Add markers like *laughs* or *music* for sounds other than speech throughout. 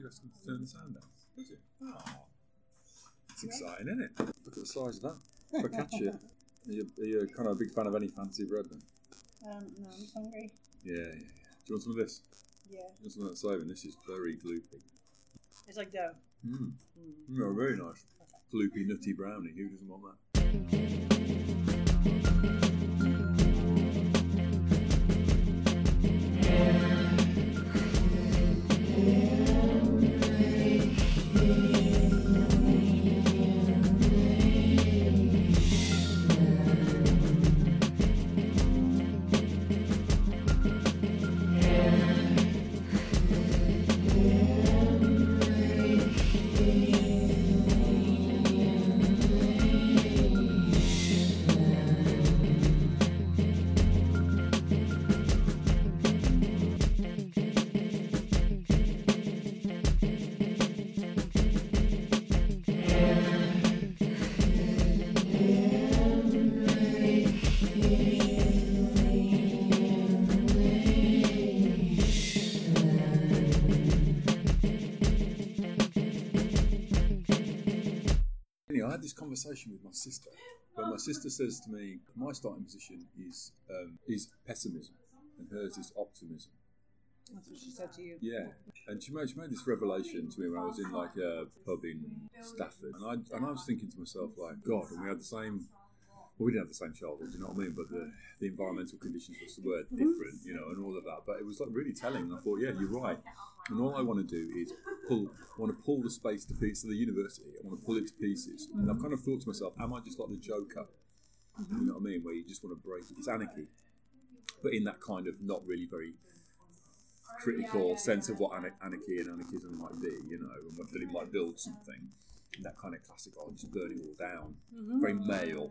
you to turn the sound down? Does he? Oh, it's exciting, isn't it? Look at the size of that. Focaccia. Are you, are you kind of a big fan of any fancy bread then? Um, no, I'm hungry. Yeah, yeah, yeah. Do you want some of this? Yeah. Do you want some of that saving? This is very gloopy. It's like dough. Mmm. Mm. No, very nice. Gloopy, nutty brownie. Who doesn't want that? *laughs* Anyway, I had this conversation with my sister, but my sister says to me, my starting position is um, is pessimism, and hers is optimism. That's what she said to you. Yeah, and she made, she made this revelation to me when I was in like a pub in Stafford, and I and I was thinking to myself like, God, and we had the same. Well, we didn't have the same childhood, you know what I mean? But the, the environmental conditions were mm-hmm. different, you know, and all of that. But it was like really telling. And I thought, yeah, you're right. And all I want to do is pull. I want to pull the space to pieces. of The university. I want to pull it to pieces. And I've kind of thought to myself, am I just like the Joker? Mm-hmm. You know what I mean? Where you just want to break. It's anarchy, but in that kind of not really very critical sense of what anarchy and anarchism might be, you know, and whether it might build something. And that kind of classic, oh, just burn it all down. Mm-hmm. Very male,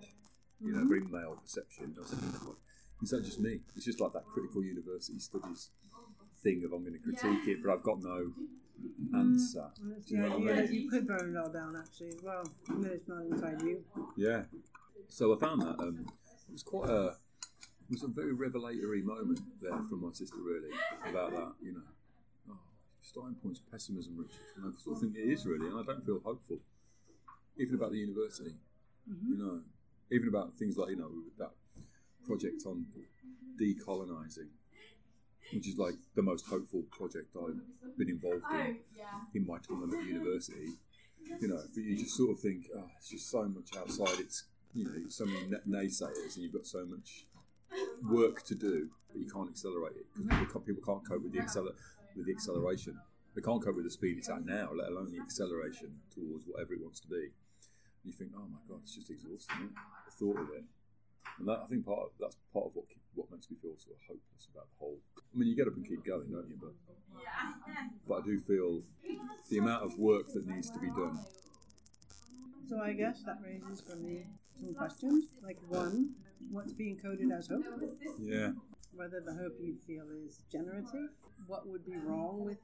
you know, mm-hmm. very male perception. I "God, is that just me? It's just like that critical university studies thing of I'm going to critique it, but I've got no answer. Mm-hmm. It's Do you know what I idea mean? you could burn it all down actually as well. And that it's not inside you. Yeah. So I found that um, it was quite a it was a very revelatory moment there from my sister really about that. You know, oh, starting point's pessimism, Richard, and I sort of think it is really, and I don't feel hopeful, even about the university. Mm-hmm. You know, even about things like you know that project on decolonising, which is like the most hopeful project I've been involved in oh, in my time at university. You know, but you just sort of think, oh, it's just so much outside. It's you know, so many na- naysayers, and you've got so much work to do, but you can't accelerate it because people, can't- people can't cope with the acceler- with the acceleration. They can't cope with the speed it's at now, let alone the acceleration towards whatever it wants to be. You think, oh my god, it's just exhausting. The thought of it, and that I think part of, that's part of what what makes me feel sort of hopeless about the whole. I mean, you get up and keep going, don't you? But but I do feel the amount of work that needs to be done. So I guess that raises for me some questions. Like one, what's being coded as hope? Yeah, Whether the hope you feel is generative. What would be wrong with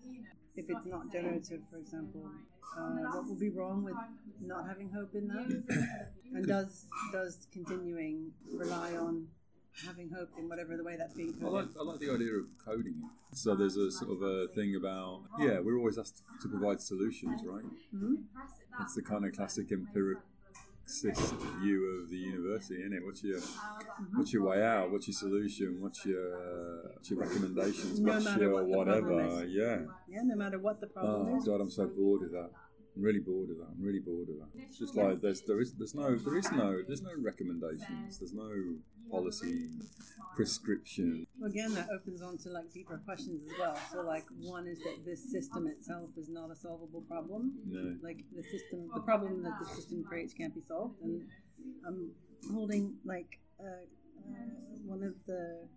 if it's not generative, for example? Uh, what would be wrong with not having hope in that? And does does continuing rely on having hope in whatever the way that's being I like? I like the idea of coding it. So there's a sort of a thing about yeah, we're always asked to provide solutions, right? Mhm. That's the kind of classic empiricist view of the university, isn't it? What's your what's your way out? What's your solution? What's your what's your recommendations? No what's matter your what whatever? Yeah. Yeah, no matter what the problem Oh is. god, I'm so bored of that. I'm really bored of that. I'm really bored of that. It's just like there's there is there's no there is no there's no recommendations. There's no policy prescription. Again, that opens on to like deeper questions as well. So, like, one is that this system itself is not a solvable problem. No. Like, the system, the problem that the system creates can't be solved. And I'm holding like uh, uh, one of the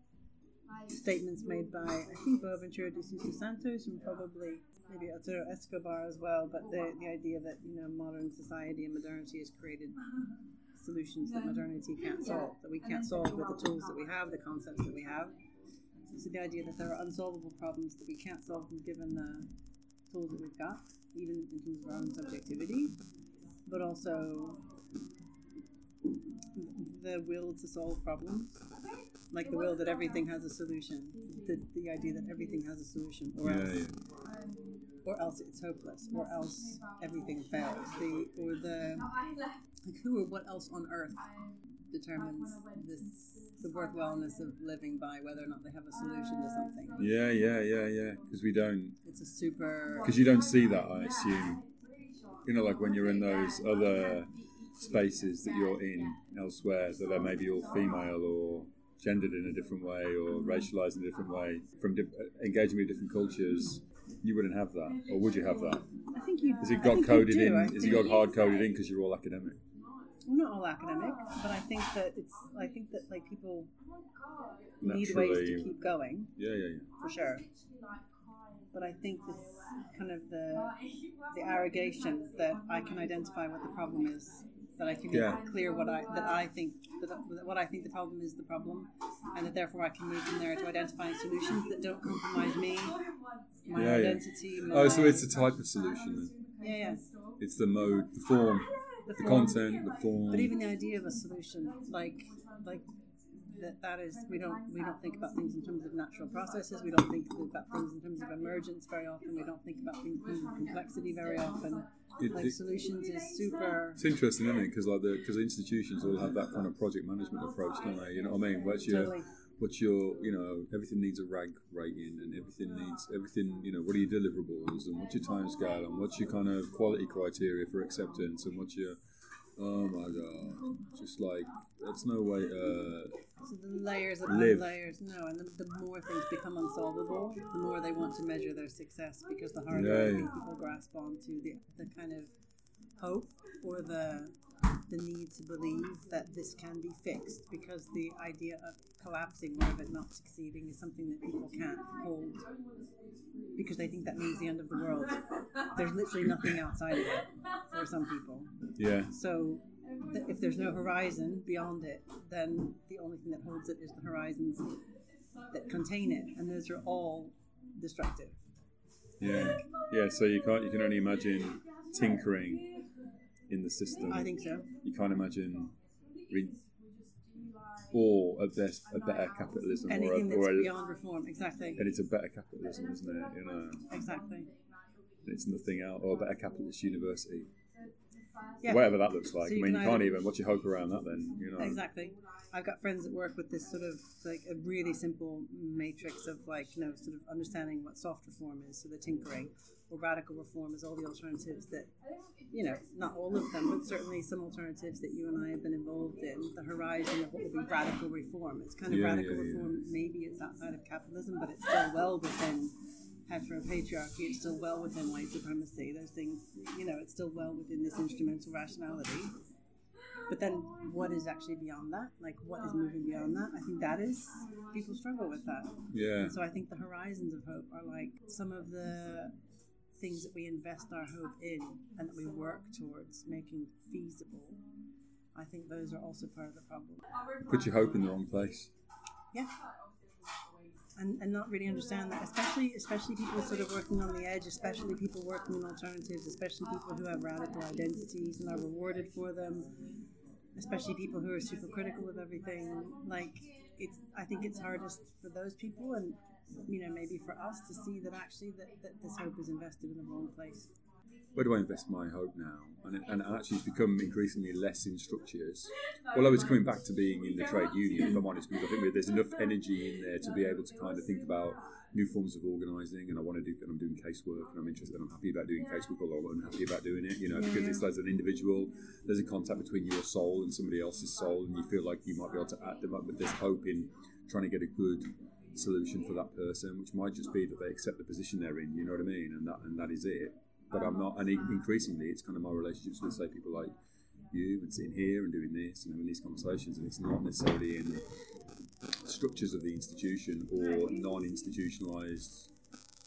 statements made by I think Boaventura de Sousa Santos and probably maybe Arturo Escobar as well. But the the idea that you know modern society and modernity has created solutions that modernity can't solve, that we can't solve with the tools that we have, the concepts that we have. So the idea that there are unsolvable problems that we can't solve given the tools that we've got, even in terms of our own subjectivity, but also the will to solve problems, like the will that everything has a solution, the, the idea that everything has a solution, or Yeah, else yeah. Or else it's hopeless, or else everything fails. The or the like who or what else on earth determines this the worthwhileness of living by whether or not they have a solution to something. Yeah, yeah, yeah, yeah. Because we don't. It's a super. Because you don't see that, I assume. You know, like when you're in those other spaces that you're in elsewhere that are maybe all female or gendered in a different way or racialized in a different way from di- engaging with different cultures you wouldn't have that or would you have that I think you. is it got coded in I is it got hard coded in because you're all academic I'm not all academic, but I think that it's. I think that like people need ways to keep going yeah yeah yeah for sure. But I think this kind of the the arrogation that I can identify what the problem is, that I can Yeah. make clear what I that I think that, that what I think the problem is the problem, and that therefore I can move from there to identifying solutions that don't compromise me, my Yeah, yeah. identity. Oh, my, oh so it's a type of solution then yeah, yeah. it's the mode the form The, the form. content the form But even the idea of a solution, like like that, that is we don't we don't think about things in terms of natural processes. We don't think about things in terms of emergence very often. We don't think about things in terms of complexity very often. It- Like it- solutions is super. It's interesting, isn't it? Because like the because institutions all have that kind of project management approach, don't they? You know what I mean? What's your Totally. what's your you know everything needs a rag rating and everything needs everything you know what are your deliverables and what's your time scale and what's your kind of quality criteria for acceptance and what's your oh my god just like that's no way uh So the layers upon Live. layers. No, and the, the more things become unsolvable, the more they want to measure their success because the harder Yeah, people grasp onto the, the kind of hope or the the need to believe that this can be fixed because the idea of collapsing or of it not succeeding is something that people can't hold because they think that means the end of the world. There's literally nothing outside of it for some people. yeah So th- if there's no horizon beyond it, then the only thing that holds it is the horizons that contain it, and those are all destructive. yeah yeah so you can't you can only imagine tinkering in the system. I think so. you can't imagine re- or at best a better capitalism or, Anything a, that's or a, beyond reform, exactly, and it's a better capitalism isn't it? You know? Exactly. it's nothing else or a better capitalist university Yeah, whatever that looks like So I mean you can't even what's your hope around that then you know exactly. I've got friends that work with this sort of like a really simple matrix of like you know sort of understanding what soft reform is, so the tinkering, or radical reform is all the alternatives that you know not all of them, but certainly some alternatives that you and I have been involved in. The horizon of what would be radical reform. It's kind of Yeah, radical yeah, yeah. reform. Maybe it's outside of capitalism, but it's still well within heteropatriarchy. It's still well within white supremacy. Those things, you know, it's still well within this instrumental rationality. But then, what is actually beyond that? Like, what is moving beyond that? I think that is people struggle with that. yeah And so I think the horizons of hope are like some of the things that we invest our hope in and that we work towards making feasible. I think those are also part of the problem. put your hope in the wrong place Yeah. And, and not really understand that, especially especially people sort of working on the edge, especially people working in alternatives, especially people who have radical identities and are rewarded for them, especially people who are super critical of everything. Like it's, I think it's hardest for those people, and you know maybe for us to see that actually that, that this hope is invested in the wrong place. Where do I invest my hope now? And, it, and actually, it's become increasingly less in structures. Although it's coming back to being in the trade union, if I'm honest, because I think there's enough energy in there to be able to kind of think about new forms of organising. And I want to do, and I'm doing casework, and I'm interested, and I'm happy about doing casework, although I'm happy about doing it, you know, because it's as an individual, there's a contact between your soul and somebody else's soul, and you feel like you might be able to add them up, but there's hope in trying to get a good solution for that person, which might just be that they accept the position they're in. You know what I mean? And that and that is it. But I'm not. And increasingly, it's kind of my relationships with say people like you and sitting here and doing this and having these conversations, and it's not necessarily in structures of the institution or non-institutionalized,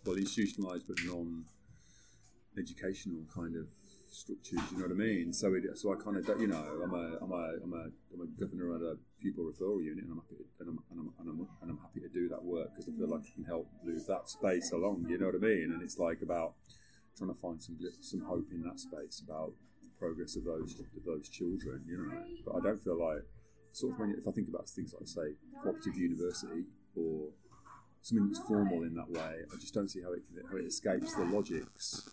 well, institutionalized but non-educational kind of structures. You know what I mean? So it, so I kind of you know I'm a I'm a I'm a I'm a governor at a pupil referral unit, and I'm happy to, and I'm and I'm, and I'm, and I'm happy to do that work because I feel like I can help move that space along. You know what I mean? And it's like about trying to find some some hope in that space about the progress of those of those children. You know, but I don't feel like sort of when if I think about things like say cooperative university or something that's formal in that way. I just don't see how it how it escapes the logics,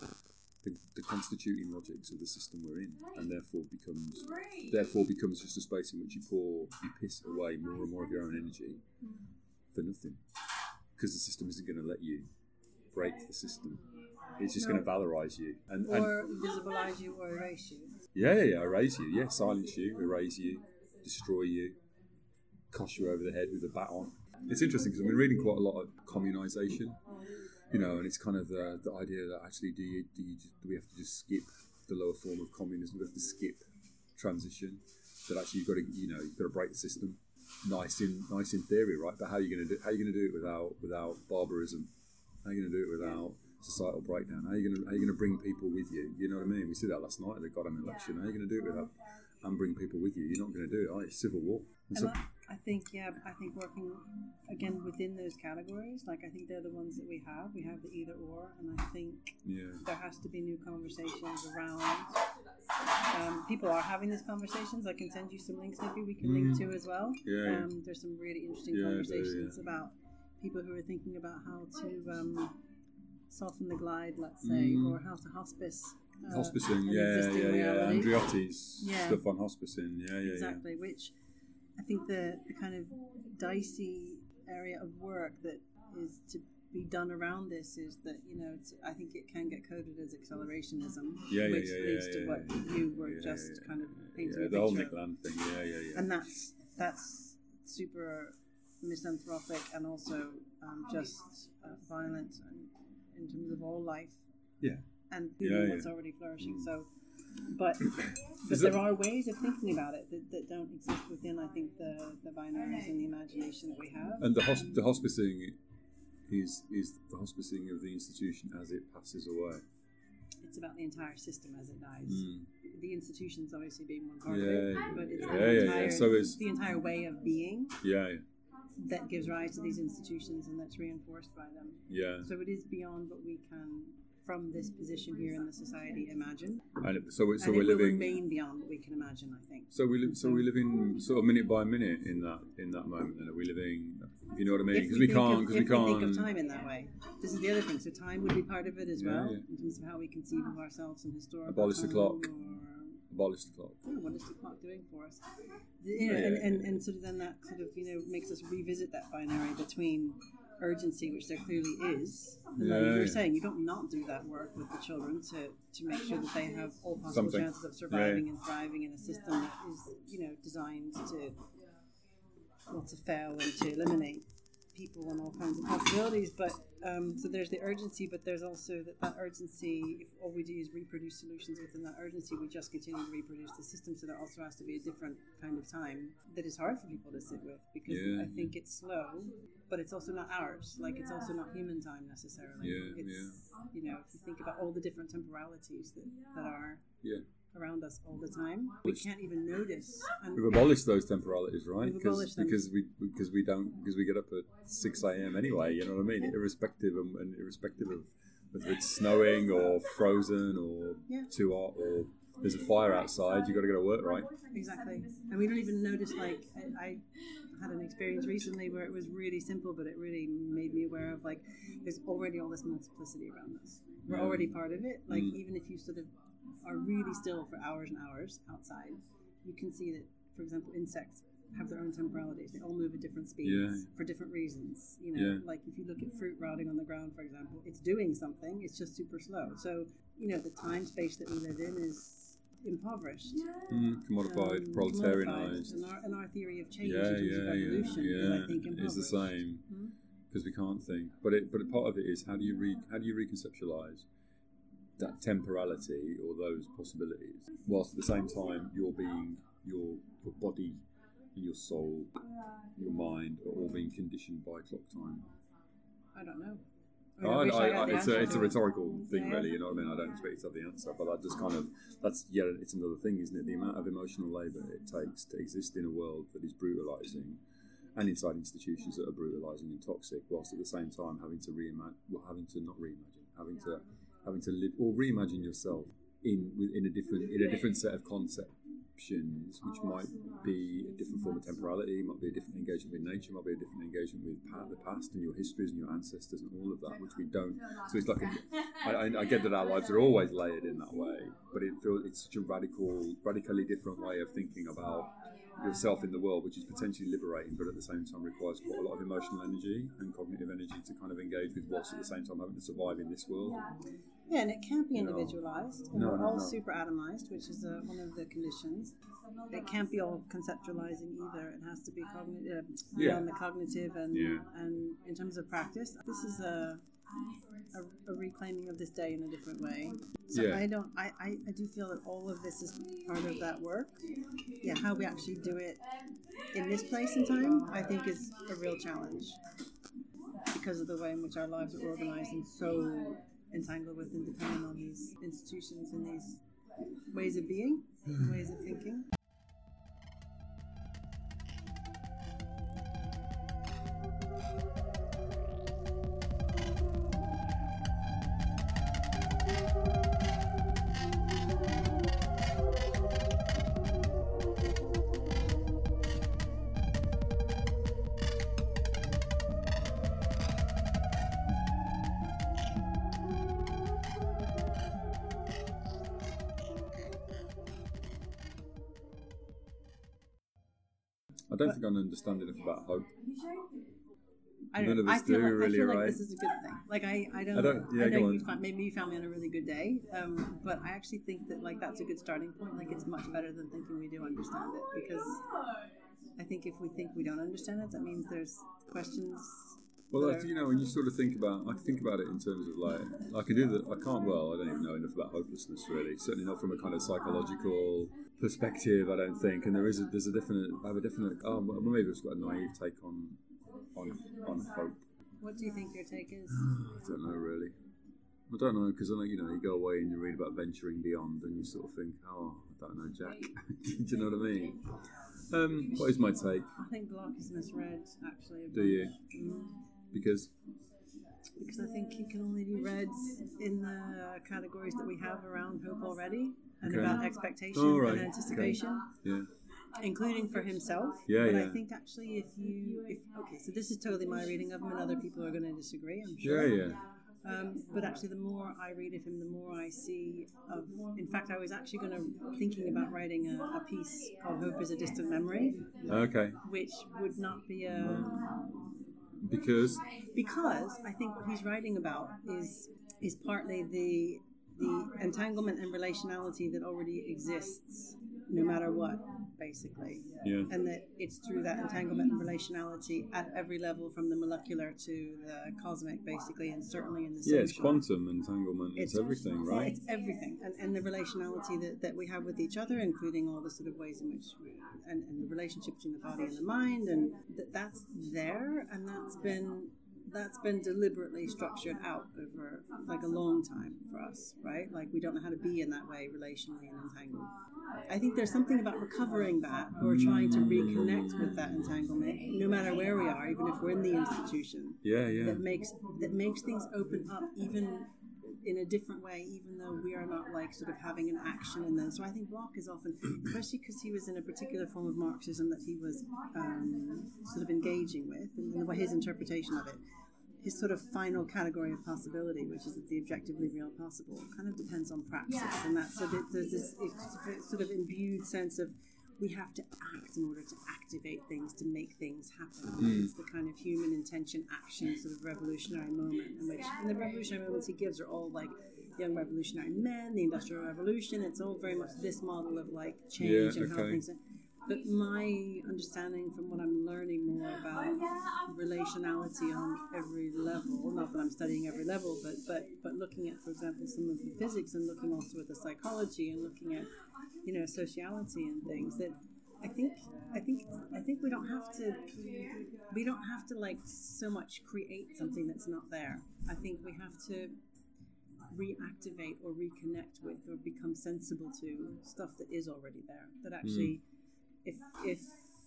the, the constituting logics of the system we're in, and therefore becomes therefore becomes just a space in which you pour you piss away more and more of your own energy for nothing, because the system isn't going to let you break the system. It's just No. going to valorize you and, and Or visibilize you or erase you. yeah, yeah, yeah, erase you, yeah, silence you, erase you, destroy you, cosh you over the head with a baton. It's interesting because I've been reading quite a lot of communisation, you know, and it's kind of the, the idea that actually do you, do you just, do we have to just skip the lower form of communism? Do we have to skip transition? That actually you've got to you know you've got to break the system. Nice in nice in theory, right? But how are you going to do how are you going to do it without without barbarism? How are you going to do it without societal breakdown? How are you going to are you going to bring people with you? You know what I mean? We see that last night at the Goddamn election. How are you going to do it without and bring people with you? You're not going to do it. Right? It's civil war. And so, I, think, yeah, I think working again within those categories, like I think they're the ones that we have. We have the either or, and I think yeah, there has to be new conversations around. Um, people are having these conversations. I can send you some links, maybe we can link to as well. Mm. Yeah. Um, there's some really interesting Yeah, there, conversations yeah. about people who are thinking about how to um, soften the glide, let's say, Mm. or how to hospice. uh, hospicing. Yeah, yeah, yeah. Andreotti's Yeah. stuff on hospicing. Yeah, yeah, exactly which i think the, the kind of dicey area of work that is to be done around this is that you know it's, i think it can get coded as accelerationism Yeah, yeah, which yeah, leads yeah, to yeah, what yeah. you were yeah, just yeah, kind of yeah, painting yeah, the whole picture Nick. Land thing. Yeah, yeah, yeah. and that's that's super misanthropic and also um, just uh, violent and in terms of all life Yeah. and Yeah, even yeah. what's already flourishing Mm. so but *coughs* but there are ways of thinking about it that, that don't exist within I think the, the binaries and the imagination that we have And the, hosp- the hospicing is is the hospicing of the institution as it passes away. it's about the entire system as it dies Mm. the institutions obviously being one part Yeah, of it but it's yeah, the entire So it's- the entire way of being Yeah, that gives rise to these institutions and that's reinforced by them yeah. So it is beyond what we can, from this position here in the society, imagine. And so we- so and we're it will living. remain beyond what we can imagine, I think. So we live. So we live in sort of minute by minute in that in that moment. Then are we living? You know what I mean? Because we, we, can't. Because we can't. think of time in that way, this is the other thing. So time would be part of it as Yeah, well, yeah. in terms of how we conceive of ourselves in historical Abolish the clock. Or, abolish the clock. oh, what is the clock doing for us? You know, Yeah, and, yeah, and, yeah. and sort of then that sort of you know makes us revisit that binary between urgency, which there clearly is, and Yeah, you were yeah. saying you don't not do that work with the children to, to make sure that they have all possible Something. chances of surviving and thriving in a system that is you know designed to well to fail and to eliminate people and all kinds of possibilities. But um, so there's the urgency, but there's also that, that urgency. If all we do is reproduce solutions within that urgency, we just continue to reproduce the system. So there also has to be a different kind of time that is hard for people to sit with because Yeah, I think it's slow, but it's also not ours. Like it's also not human time necessarily. Yeah, it's you know if you think about all the different temporalities that that are Yeah. Around us all the time, we can't even notice. And We've abolished those temporalities, right? Them. because we because we don't because we get up at six a.m. anyway. You know what I mean? Irrespective of, and irrespective of whether it's snowing or frozen or Yeah. too hot or there's a fire outside. you've got to go to work, right? Exactly. And we don't even notice, like, I, I had an experience recently where it was really simple, but it really made me aware of, like, there's already all this multiplicity around us. We're already part of it. Like, Mm. even if you sort of are really still for hours and hours outside, you can see that, for example, insects have their own temporalities. They all move at different speeds Yeah. for different reasons. You know, Yeah. like if you look at fruit rotting on the ground, for example, it's doing something, it's just super slow. So, you know, the time space that we live in is impoverished Mm, commodified, um, proletarianized. And our, and our theory of change Yeah, in terms of yeah, evolution yeah, is, yeah. I think, It's the impoverished. same Hmm? because we can't think. But it, but part of it is how do you re, how do you reconceptualize that temporality or those possibilities, whilst at the same time your being, your your body, and your soul, your mind are all being conditioned by clock time. I don't know. I, mean, I wish I I, had I, the it's a answer it's a to it. rhetorical thing, Yeah. really. You know what I mean? I don't expect to have the answer, but that just kind of that's yeah, it's another thing, isn't it? The amount of emotional labour it takes to exist in a world that is brutalising, and inside institutions that are brutalising and toxic, whilst at the same time having to reimagine, well, having to not reimagine, having to having to live or reimagine yourself in in a different in a different set of conceptions, which might be a different form of temporality, might be a different engagement with nature, might be a different engagement with the past and your histories and your ancestors and all of that, which we don't. So it's like a, *laughs* I, I- get that our lives are always layered in that way, but it feels it's such a radical, radically different way of thinking about yourself in the world, which is potentially liberating, but at the same time requires quite a lot of emotional energy and cognitive energy to kind of engage with what's at the same time having to survive in this world. Yeah, and it can't be individualized. No, we're no, all no. super atomized, which is uh, one of the conditions. It can't be all conceptualizing either. It has to be cognitive, uh, Yeah. beyond the cognitive, and Yeah. and in terms of practice, this is a, a a reclaiming of this day in a different way. So Yeah. I don't. I, I I do feel that all of this is part of that work. Yeah, how we actually do it in this place and time, I think, is a real challenge because of the way in which our lives are organized and so entangled with and dependent on these institutions and these ways of being, hmm. ways of thinking. Don't think I understand enough about hope. I don't. of I feel do, like, really, I feel like this is a good thing. Like I, I don't. I don't- yeah, know go you found, maybe you found me on a really good day, um, but I actually think that like that's a good starting point. Like it's much better than thinking we do understand it because I think if we think we don't understand it, that means there's questions. Well, are- you know, when you sort of think about, I think about it in terms of like, I can do that. I can't. Well, I don't even know enough about hopelessness really. Certainly not from a kind of psychological perspective. I don't think. And there is a, there's a definite. I have a definite. Oh, well, maybe it's got a naive take on on on hope. What do you think your take is? *sighs* I don't know really. I don't know because I know you know you go away and you read about venturing beyond and you sort of think, oh, I don't know, Jack. *laughs* do you know what I mean? Um, what is my take? I think Bloch is misread actually. Do you? Mm. Because because I think he can only be read in the categories that we have around hope already and Okay. about expectation Oh, right. and anticipation, yeah, including for himself. Yeah, but yeah. I think actually, if you, if okay, so this is totally my reading of him, and other people are going to disagree. I'm yeah, sure. yeah. Um, but actually, the more I read of him, the more I see of. In fact, I was actually going to thinking about writing a, a piece called "Hope Is a Distant Memory," Okay, which would not be a because because I think what he's writing about is is partly the the entanglement and relationality that already exists, no matter what, basically, yeah, and that it's through that entanglement and relationality at every level, from the molecular to the cosmic, basically, and certainly in the social. yeah, it's quantum entanglement. It's, everything, right? It's everything, and, and the relationality that, that we have with each other, including all the sort of ways in which, we, and, and the relationship between the body and the mind, and that that's there, and that's been that's been deliberately structured out over like a long time for us, right? Like we don't know how to be in that way relationally and entangled. I think there's something about recovering that or trying to reconnect with that entanglement, no matter where we are, even if we're in the institution Yeah, yeah, that makes that makes things open up even in a different way, even though we are not like sort of having an action in them. So I think Bloch is often, especially because he was in a particular form of Marxism that he was um, sort of engaging with, and the his interpretation of it. His sort of final category of possibility, which is the objectively real possible, kind of depends on praxis, and that so there's this sort of imbued sense of we have to act in order to activate things to make things happen. Mm. It's the kind of human intention action sort of revolutionary moment in which and the revolutionary moments he gives are all like young revolutionary men, the industrial revolution. It's all very much this model of like change Yeah, and how okay. things. But my understanding from what I'm learning more about relationality on every level, not that I'm studying every level, but but but looking at, for example, some of the physics and looking also at the psychology and looking at you know sociality and things that I think I think I think we don't have to we don't have to like so much create something that's not there. I think we have to reactivate or reconnect with or become sensible to stuff that is already there. That actually hmm. If if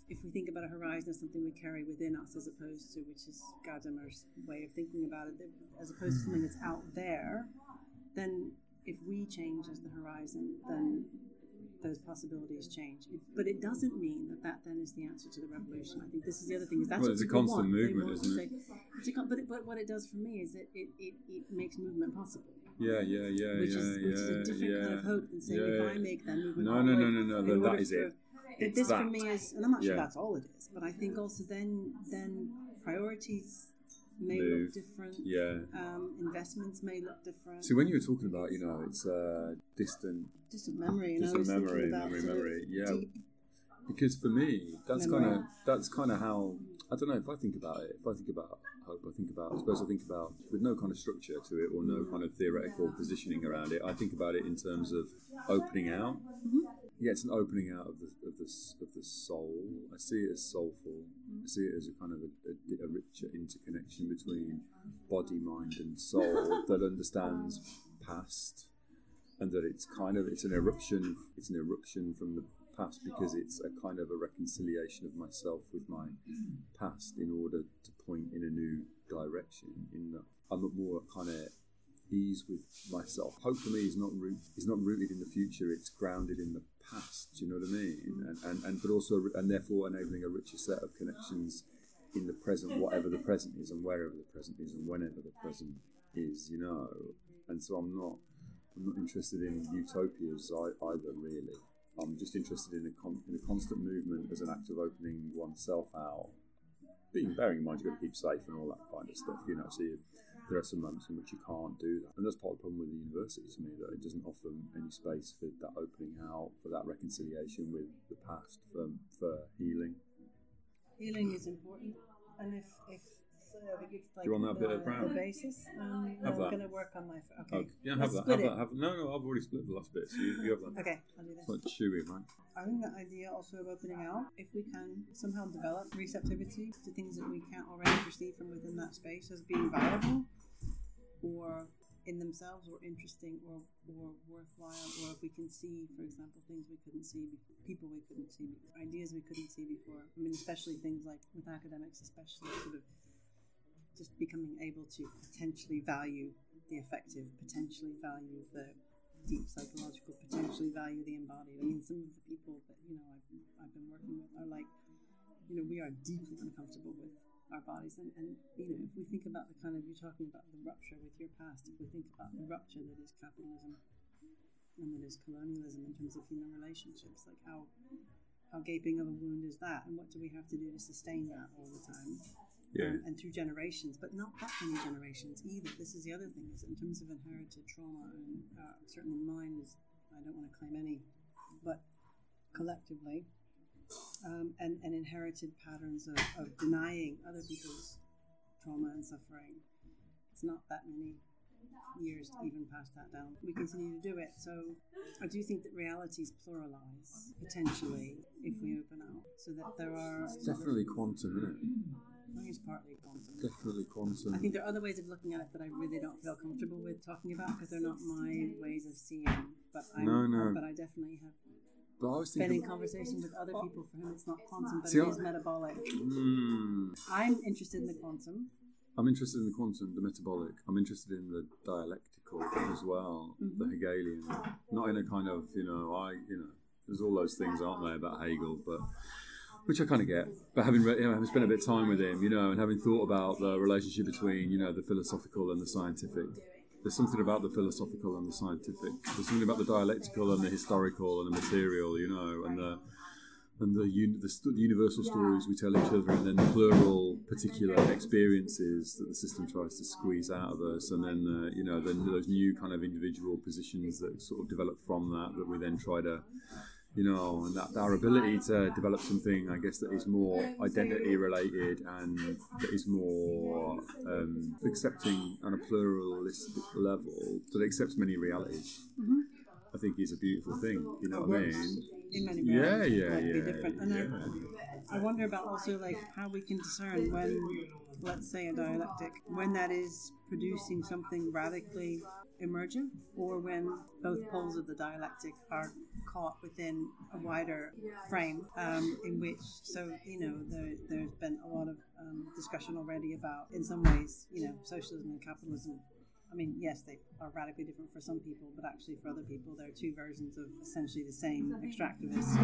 if we think about a horizon as something we carry within us as opposed to which is Gadamer's way of thinking about it, as opposed to something that's out there, then if we change as the horizon, then those possibilities change. It, but it doesn't mean that that then is the answer to the revolution. I think this is the other thing. Is that's Well, what it's a constant want. Movement, isn't say- a con- but, it, but what it does for me is that it, it, it makes movement possible, Yeah, yeah, yeah, which yeah, is which is a yeah, different yeah. kind of hope than saying yeah. if I make that movement. No, no, no, no, no, in that- is it. But this for me is, and I'm not sure Yeah. that's all it is, but I think also then then priorities may Move. look different. Yeah. Um, investments may look different. So when you were talking about, you know, it's uh, distant, Distant memory, distant memory, memory, memory. Yeah, deep because for me, that's kind of that's kind of how I don't know if I think about it. If I think about hope, I think about. I suppose I think about with no kind of structure to it or no kind of theoretical positioning around it. I think about it in terms of opening out. Yeah, it's an opening out of the of the of the soul. I see it as soulful. I see it as a kind of a, a, a richer interconnection between body, mind, and soul *laughs* that understands past and that it's kind of it's an eruption it's an eruption from the past because it's a kind of a reconciliation of myself with my past in order to point in a new direction in that I'm more kind of ease with myself hope for me is not root, is not rooted in the future it's grounded in the past do you know what I mean mm. and, and, and but also and therefore enabling a richer set of connections in the present whatever the present is and wherever the present is and whenever the present is you know and so I'm not I'm not interested in utopias either, really. I'm just interested in a, con- in a constant movement as an act of opening oneself out. Being bearing in mind you've got to keep safe and all that kind of stuff, you know. So you, there are some moments in which you can't do that, and that's part of the problem with the university to me that it doesn't offer any space for that opening out, for that reconciliation with the past, for, for healing. healing is important, and if if so if it's like you want that the, bit of brown? the basis, um, Have I'm that. going to work on my. f- Okay, Oh, yeah, have Let's that. split Have it. that. No, no, I've already split the last bit, so you, you have that. Okay, I'll do It's this. like chewy, right? I think the idea also of opening out, if we can somehow develop receptivity to things that we can't already perceive from within that space as being valuable or in themselves or interesting or, or worthwhile, or if we can see, for example, things we couldn't see before, people we couldn't see before, ideas we couldn't see before. I mean, especially things like with academics, especially sort of just becoming able to potentially value the effective, potentially value the deep psychological, potentially value the embodied. I mean, some of the people that you know I've, I've been working with are like, you know, we are deeply uncomfortable with our bodies, and, and you know, if we think about the kind of you're talking about the rupture with your past, if we think about the rupture that is capitalism and that is colonialism in terms of human relationships, like how how gaping of a wound is that, and what do we have to do to sustain that all the time? Yeah. um, and through generations, but not that many generations either. This is the other thing: is in terms of inherited trauma, and uh, certainly mine is. I don't want to claim any, but collectively, um, and and inherited patterns of, of denying other people's trauma and suffering. It's not that many years to even pass that down. We continue to do it. So I do think that realities pluralize potentially if we open out, so that there are It's definitely quantum, isn't it? I think it's partly quantum. Definitely quantum. I think there are other ways of looking at it that I really don't feel comfortable with talking about because they're not my ways of seeing. But I, No, no. but I definitely have but I was been in conversation with other people for whom it's not quantum, but See, it I- metabolic. mm, I'm interested in the quantum. I'm interested in the quantum, the metabolic. I'm interested in the dialectical as well, the Mhm. Hegelian. Not in a kind of, you know, I, you know, there's all those things, aren't there, about Hegel, but which I kind of get. But having, re- you know, having spent a bit of time with him, you know, and having thought about the relationship between, you know, the philosophical and the scientific. There's something about the philosophical and the scientific. There's something about the dialectical and the historical and the material, you know, and the and the, un- the, st- the universal stories we tell each other, and then the plural particular experiences that the system tries to squeeze out of us, and then uh, you know then those new kind of individual positions that sort of develop from that that we then try to you know, and that our ability to develop something, I guess, that is more identity related and that is more um, accepting on a pluralistic level that accepts many realities. I think is a beautiful thing. You know what I mean? in many Yeah, ways. yeah, be yeah, different. And yeah. I, I wonder about also like how we can discern when, let's say, a dialectic, when that is producing something radically emergent, or when both poles of the dialectic are caught within a wider frame um, in which, so you know, there, there's been a lot of um, discussion already about, in some ways, you know, socialism and capitalism I mean, yes, they are radically different for some people, but actually for other people, they're two versions of essentially the same extractivist.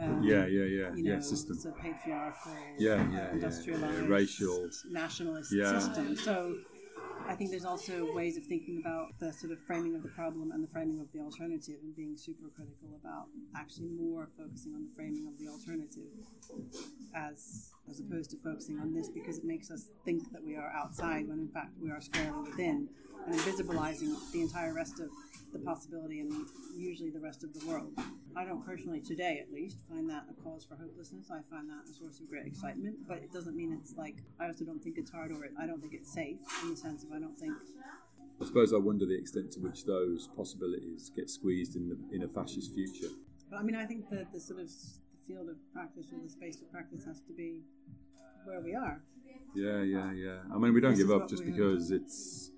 Um, yeah, yeah, yeah, you know, yeah. System. It's a patriarchal, Yeah, uh, yeah, yeah, industrialized, yeah, racial. nationalist Yeah. system. So I think there's also ways of thinking about the sort of framing of the problem and the framing of the alternative and being super critical about actually more focusing on the framing of the alternative as as opposed to focusing on this because it makes us think that we are outside when in fact we are squarely within and invisibilizing the entire rest of the possibility and usually the rest of the world. I don't personally, today at least, find that a cause for hopelessness. I find that a source of great excitement, but it doesn't mean it's like, I also don't think it's hard or I don't think it's safe in the sense of I don't think. I suppose I wonder the extent to which those possibilities get squeezed in the in a fascist future. But I mean, I think that the sort of the field of practice or the space of practice has to be where we are. Yeah, yeah, yeah. I mean, we don't This give up just because it's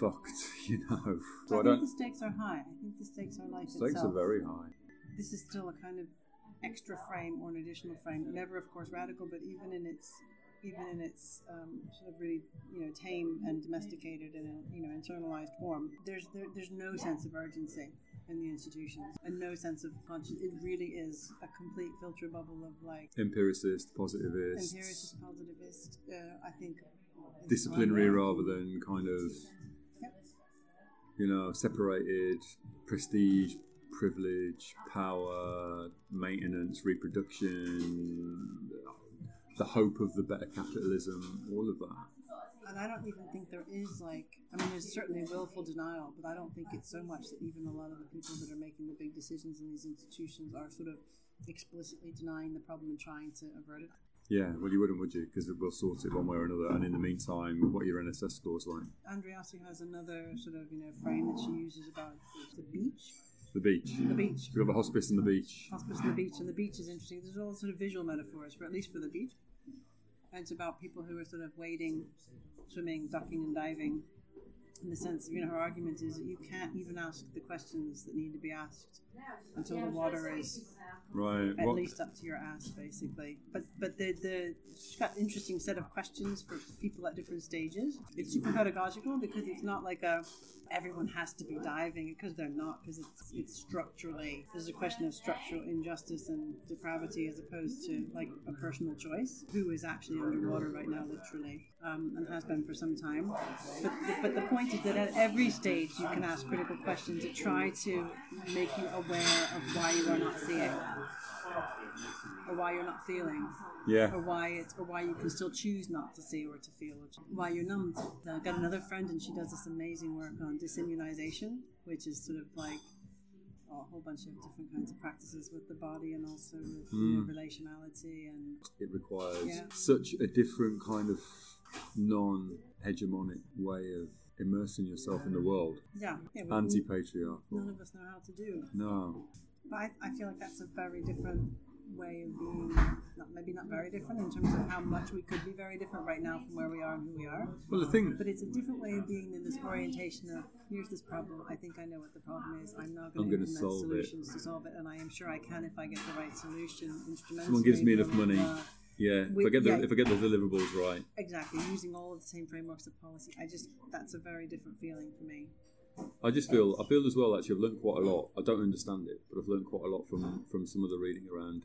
fucked, *laughs* you know. So I, I think don't. the stakes are high. I think the stakes are life Stakes itself. are very high. this is still a kind of extra frame or an additional frame. Never, of course, radical, but even in its even in its um, sort of really you know tame and domesticated and you know internalized form, there's there, there's no sense of urgency in the institutions and no sense of conscience. It really is a complete filter bubble of like Empiricist, positivist, empiricist, positivist. Uh, I think disciplinary rather than kind of, Yep. You know, separated prestige, privilege, power, maintenance, reproduction, the hope of the better capitalism, all of that. And I don't even think there is like, I mean, there's certainly willful denial, but I don't think it's so much that even a lot of the people that are making the big decisions in these institutions are sort of explicitly denying the problem and trying to avert it. Yeah, well, you wouldn't, would you? Because we'll sort it one way or another. And in the meantime, what are your NSS scores like? Andreotti has another sort of, you know, frame that she uses about the beach. The beach. The beach. We have a hospice on the beach. Hospice and the beach, and the beach is interesting. There's all sort of visual metaphors, for at least for the beach. And it's about people who are sort of wading, swimming, ducking, and diving. In the sense, of, you know, her argument is that you can't even ask the questions that need to be asked until the water is Right. at What? least up to your ass, basically. But but the the she's got interesting set of questions for people at different stages. It's super pedagogical because it's not like a everyone has to be diving because they're not because it's it's structurally there's a question of structural injustice and depravity as opposed to like a personal choice. Who is actually underwater right now, literally, um, and has been for some time. But the, but the point is that at every stage you can ask critical questions that try to make you aware of why you are not seeing or why you're not feeling, Yeah. or why it's, or why you can still choose not to see or to feel, or why you're numbed. I've got another friend, and she does this amazing work on disimmunization, which is sort of like a whole bunch of different kinds of practices with the body and also with know, hmm. relationality and It requires Yeah. such a different kind of non-hegemonic way of immersing yourself in the world. yeah, yeah Anti-patriarchal. none of us know how to do. No. But I, I feel like that's a very different way of being, not, maybe not very different in terms of how much we could be very different right now from where we are and who we are. Well, the thing. But it's a different way of being than this orientation of here's this problem. I think I know what the problem is. I'm not going to solve it." solutions to solve it, and I am sure I can if I get the right solution. Someone gives me enough money. blah. Yeah. If I get the yeah. if I get the deliverables right. Exactly, using all of the same frameworks of policy. I just that's a very different feeling for me. I just feel I feel as well. Actually, I've learned quite a lot. I don't understand it, but I've learned quite a lot from from some of the reading around.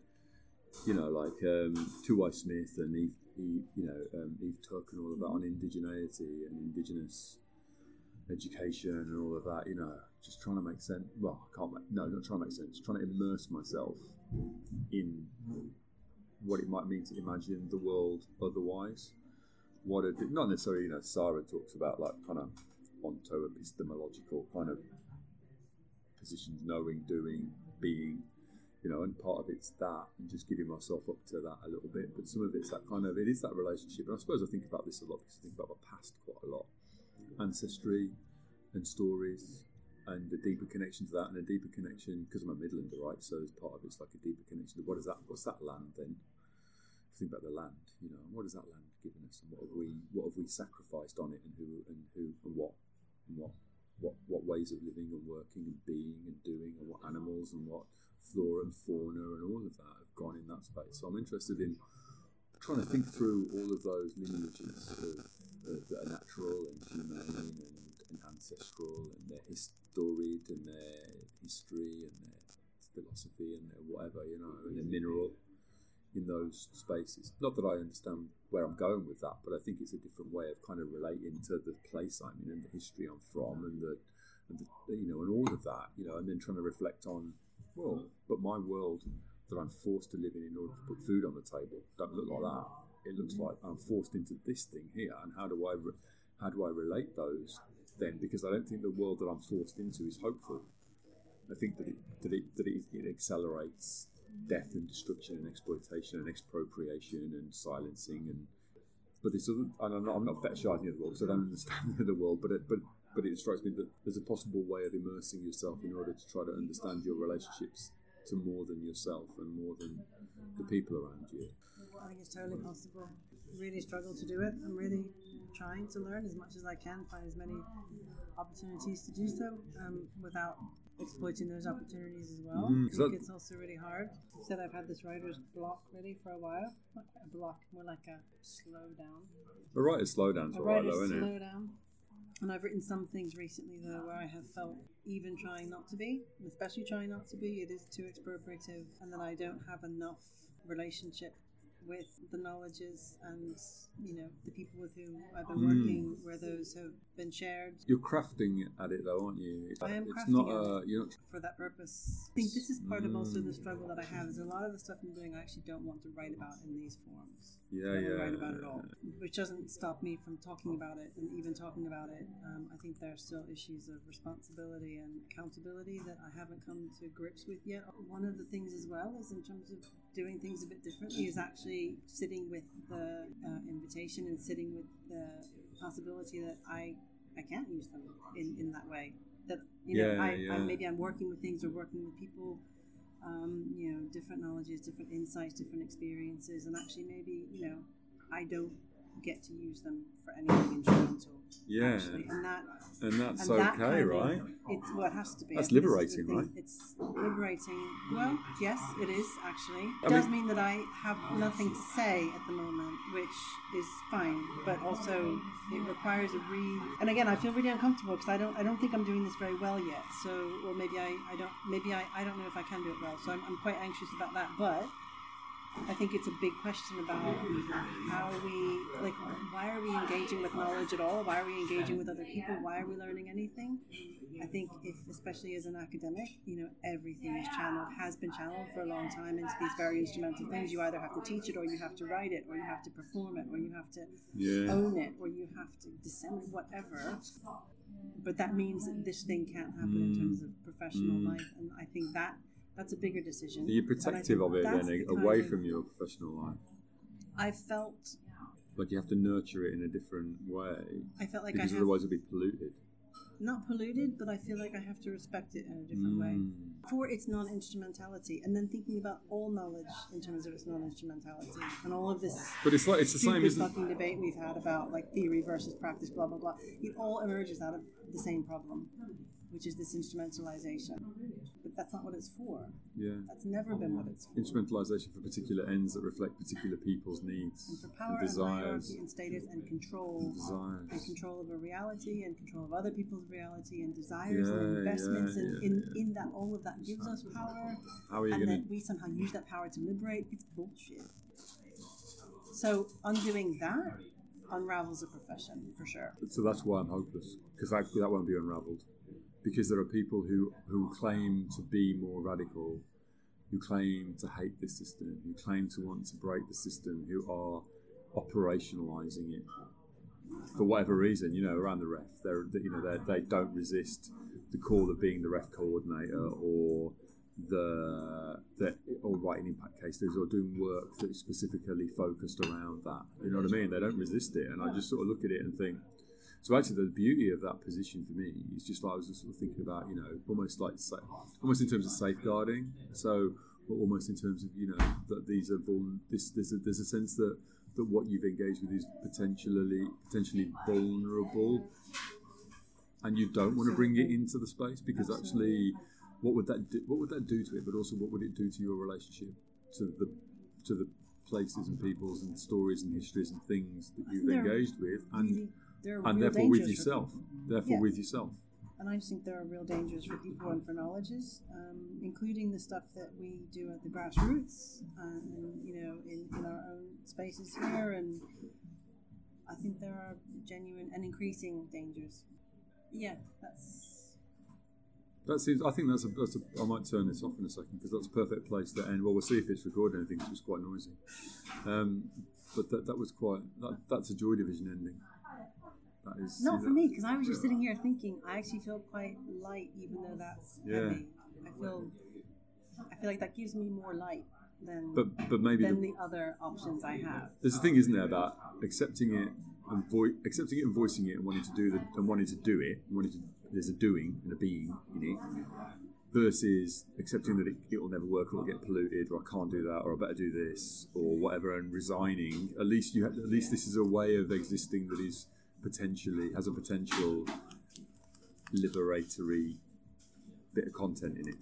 You know, like um, Tuhiwai Smith and Eve, Eve, you know, um, Eve Tuck and all of that on indigeneity and indigenous education and all of that. You know, just trying to make sense. Well, I can't. Make, no, not trying to make sense. Trying to immerse myself in what it might mean to imagine the world otherwise. What it not necessarily. You know, Sarah talks about like kind of onto epistemological kind of positions, knowing, doing, being, you know, and part of it's that, and just giving myself up to that a little bit. But some of it's that kind of, it is that relationship. And I suppose I think about this a lot because I think about my past quite a lot ancestry and stories. And a deeper connection to that, and a deeper connection because I'm a Midlander, right? So as part of it's like a deeper connection to what is that? What's that land then? Think about the land, you know. What has that land given us, and what have we, what have we sacrificed on it, and who, and who, and what, what, what, what ways of living and working and being and doing, and what animals and what flora and fauna and all of that have gone in that space. So I'm interested in trying to think through all of those lineages of, uh, that are natural and humane and, and ancestral, and they're historied, and their history, and their philosophy, and their whatever, you know, and their mineral in those spaces. Not that I understand where I'm going with that, but I think it's a different way of kind of relating to the place I'm in and the history I'm from, and the, and the you know, and all of that, you know, and then trying to reflect on, well, but my world that I'm forced to live in in order to put food on the table don't look like that. It looks like I'm forced into this thing here, and how do I, re- how do I relate those then? Because I don't think the world that I'm forced into is hopeful. I think that it that it that it, it accelerates death and destruction and exploitation and expropriation and silencing and but this other and I'm not, I'm not fetishizing the world because I don't understand *laughs* the world but it, but but it strikes me that there's a possible way of immersing yourself in order to try to understand your relationships to more than yourself and more than the people around you. I think it's totally possible. Really struggle to do it. I'm really trying to learn as much as I can, find as many opportunities to do so um, without exploiting those opportunities as well. Mm, I think it's also really hard. I said I've had this writer's block really for a while. Not a block, more like a slow down. The writer's slowdown's A though, isn't it? slow down. And I've written some things recently though where I have felt even trying not to be, especially trying not to be, it is too expropriative and that I don't have enough relationship with the knowledges and you know the people with whom I've been Mm. working where those have been shared You're crafting at it though, aren't you? It's, I am it's crafting not at a you're not for that purpose. I think this is part of also the Mm. struggle that I have is a lot of the stuff I'm doing I actually don't want to write about in these forms. yeah, I yeah. write about it all, which doesn't stop me from talking about it and even talking about it. Um, I think there are still issues of responsibility and accountability that I haven't come to grips with yet. One of the things as well is in terms of doing things a bit differently is actually sitting with the uh, invitation and sitting with the possibility that I I can't use them in, in that way. That you know Yeah, I, yeah. I maybe I'm working with things or working with people um, you know, different knowledges, different insights, different experiences, and actually maybe, you know, I don't get to use them for anything instrumental. Yeah, Actually. And that and that's and that okay, kind of- right? it's what has to be. That's I think this is the liberating, right? It's liberating. Well, yes, it is actually. It I does mean- mean that I have nothing to say at the moment, which is fine. But also, it requires a re. And again, I feel really uncomfortable because I don't. I don't think I'm doing this very well yet. So, or maybe I. I don't. Maybe I. I don't know if I can do it well. So I'm, I'm quite anxious about that. But I think it's a big question about how we like why are we engaging with knowledge at all? Why are we engaging with other people? Why are we learning anything? I think if especially as an academic, you know, everything is channeled, has been channeled for a long time into these very instrumental things. You either have to teach it or you have to write it or you have to perform it or you have to Yeah, own it or you have to disseminate whatever. But that means that this thing can't happen in terms of professional Mm. life and I think that that's a bigger decision. you're And I protective of it then, the away of- from your professional life. I felt Like you have to nurture it in a different way I felt like because I have otherwise it'd be polluted. not polluted, but I feel like I have to respect it in a different way Mm. for its non-instrumentality, and then thinking about all knowledge in terms of its non-instrumentality, and all of this But it's like it's the same, isn't it? fucking debate we've had about like theory versus practice, blah blah blah. It all emerges out of the same problem, which is this instrumentalization. Oh, but that's not what it's for. Yeah. That's never been what it's for. Instrumentalization for particular ends that reflect particular people's needs And for power and desires. hierarchy and status and control Desires. and control of a reality and control of other people's reality and desires Yeah, and investments yeah, and yeah, in, yeah. in that all of that gives us power How are you and going that we somehow use that power to liberate it's bullshit so undoing that unravels a profession for sure? So that's why I'm hopeless because that, that won't be unravelled. Because there are people who who claim to be more radical, who claim to hate the system, who claim to want to break the system, who are operationalizing it for whatever reason. You know, around the ref, they're you know they they don't resist the call of being the ref coordinator or the the or writing impact cases or doing work that is specifically focused around that. You know what I mean? They don't resist it, and I just sort of look at it and think. So actually, the beauty of that position for me is just like I was just sort of thinking about, you know, almost like almost in terms of safeguarding. So almost in terms of you know that these are vul- this there's a, there's a sense that that what you've engaged with is potentially potentially vulnerable, and you don't want to bring it into the space because actually, what would that do, what would that do to it? But also, what would it do to your relationship to the to the places and peoples and stories and histories and things that you've engaged with, and Really, there are and real therefore with yourself, therefore Yeah. with yourself. And I just think there are real dangers for people and for knowledges, um, including the stuff that we do at the grassroots and, and you know in, in our own spaces here. And I think there are genuine and increasing dangers. Yeah, that's That seems. I think that's a. That's a. I might turn this off in a second because that's a perfect place to end. Well, we'll see if it's recording anything. It was quite noisy. Um, but that, that was quite. That, that's a Joy Division ending. That is. not for me because I was just sitting here thinking I actually feel quite light, even though that's Yeah. heavy. I feel I feel like that gives me more light than But but maybe than the, the other options I have. there's a thing, isn't there, about accepting it and vo- accepting it and voicing it and wanting to do the and wanting to do it, and wanting to. There's a doing and a being in it. Versus accepting that it, it will never work or it'll get polluted or I can't do that or I better do this or whatever and resigning. At least you have, at least this is a way of existing that is potentially has a potential liberatory bit of content in it.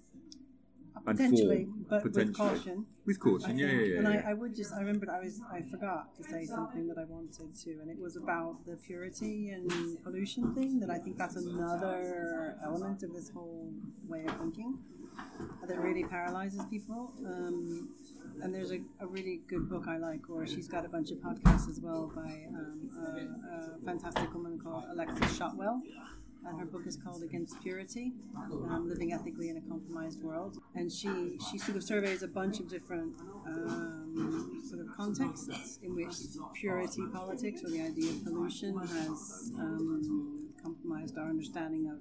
And Potentially, form, but with caution. With caution, yeah, yeah, yeah. and yeah. I, I would just I remembered I was I forgot to say something that I wanted to, and it was about the purity and pollution thing. That I think that's another element of this whole way of thinking that really paralyzes people. Um, and there's a, a really good book I like, or she's got a bunch of podcasts as well by um, a, a fantastic woman called Alexis Shotwell. And her book is called Against Purity, um, Living Ethically in a Compromised World. And she, she sort of surveys a bunch of different um, sort of contexts in which purity politics or the idea of pollution has um, compromised our understanding of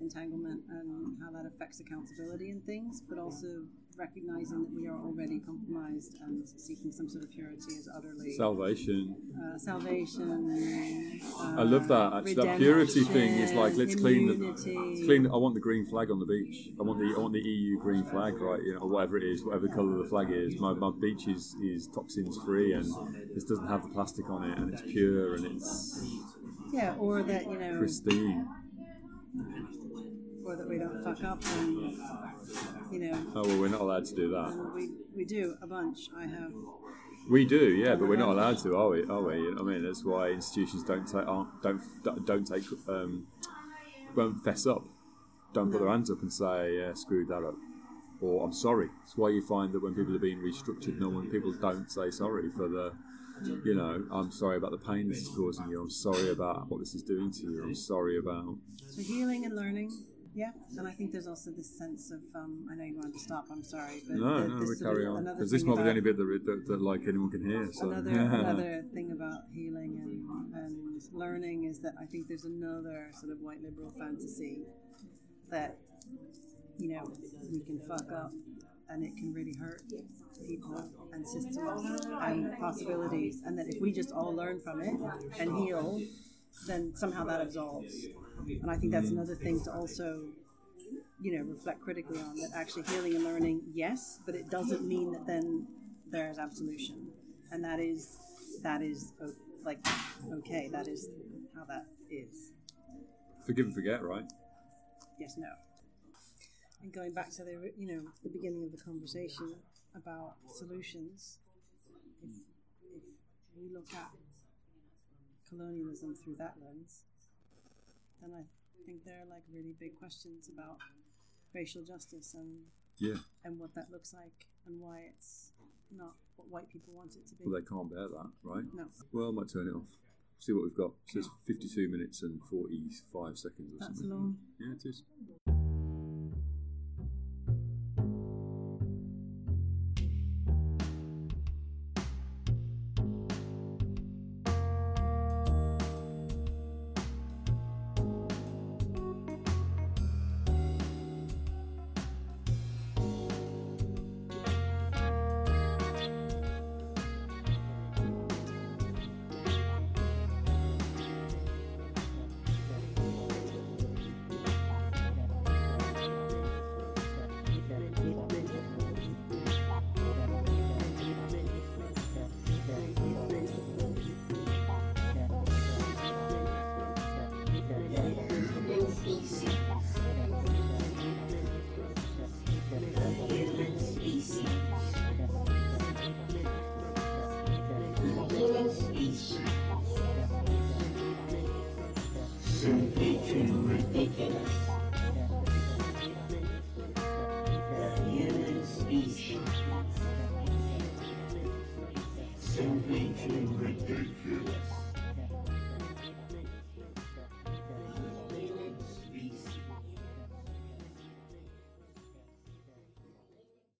entanglement and how that affects accountability and things, but also recognizing that we are already compromised and seeking some sort of purity is utterly Salvation. uh, salvation. Uh, I love that. Actually, that purity thing is like let's clean the clean. I want the green flag on the beach. I want the I want the EU green flag, right? You know, or whatever it is, whatever colour the flag is. My, my beach is is toxins free and this doesn't have the plastic on it and it's pure and it's Yeah, or that you know, pristine. Or that we don't fuck up and you know, Oh well, we're not allowed to do that. we we do a bunch. I have We do, yeah, but we're not allowed to, are we? Are we? You know I mean, that's why institutions don't take aren't, don't don't take um, won't fess up, don't put No. their hands up and say, yeah, screwed that up, or I'm sorry. It's why you find that when people are being restructured, no one people don't say sorry for the, you know, I'm sorry about the pain this is causing you. I'm sorry about what this is doing to you. I'm sorry about. so healing and learning. Yeah, and I think there's also this sense of um, I know you want to stop. I'm sorry, but No, the- no, we carry on because this might be the only bit that, that, that like anyone can hear. So another another thing about healing and, and learning is that I think there's another sort of white liberal fantasy that you know we can fuck up and it can really hurt people and systems and possibilities and that if we just all learn from it and heal then somehow that absolves and I think that's mm-hmm. another thing to also you know reflect critically on that actually healing and learning yes but it doesn't mean that then there's absolution. And that is that is like okay that is how that is. Forgive and forget, right? yes no. And going back to the you know the beginning of the conversation about solutions if if we look at colonialism through that lens then i think there are like really big questions about racial justice and Yeah. and what that looks like and why it's not what white people want it to be Well, they can't bear that, right? no Well, I might turn it off. See what we've got. It says 52 minutes and 45 seconds or that's something. long Yeah, it is.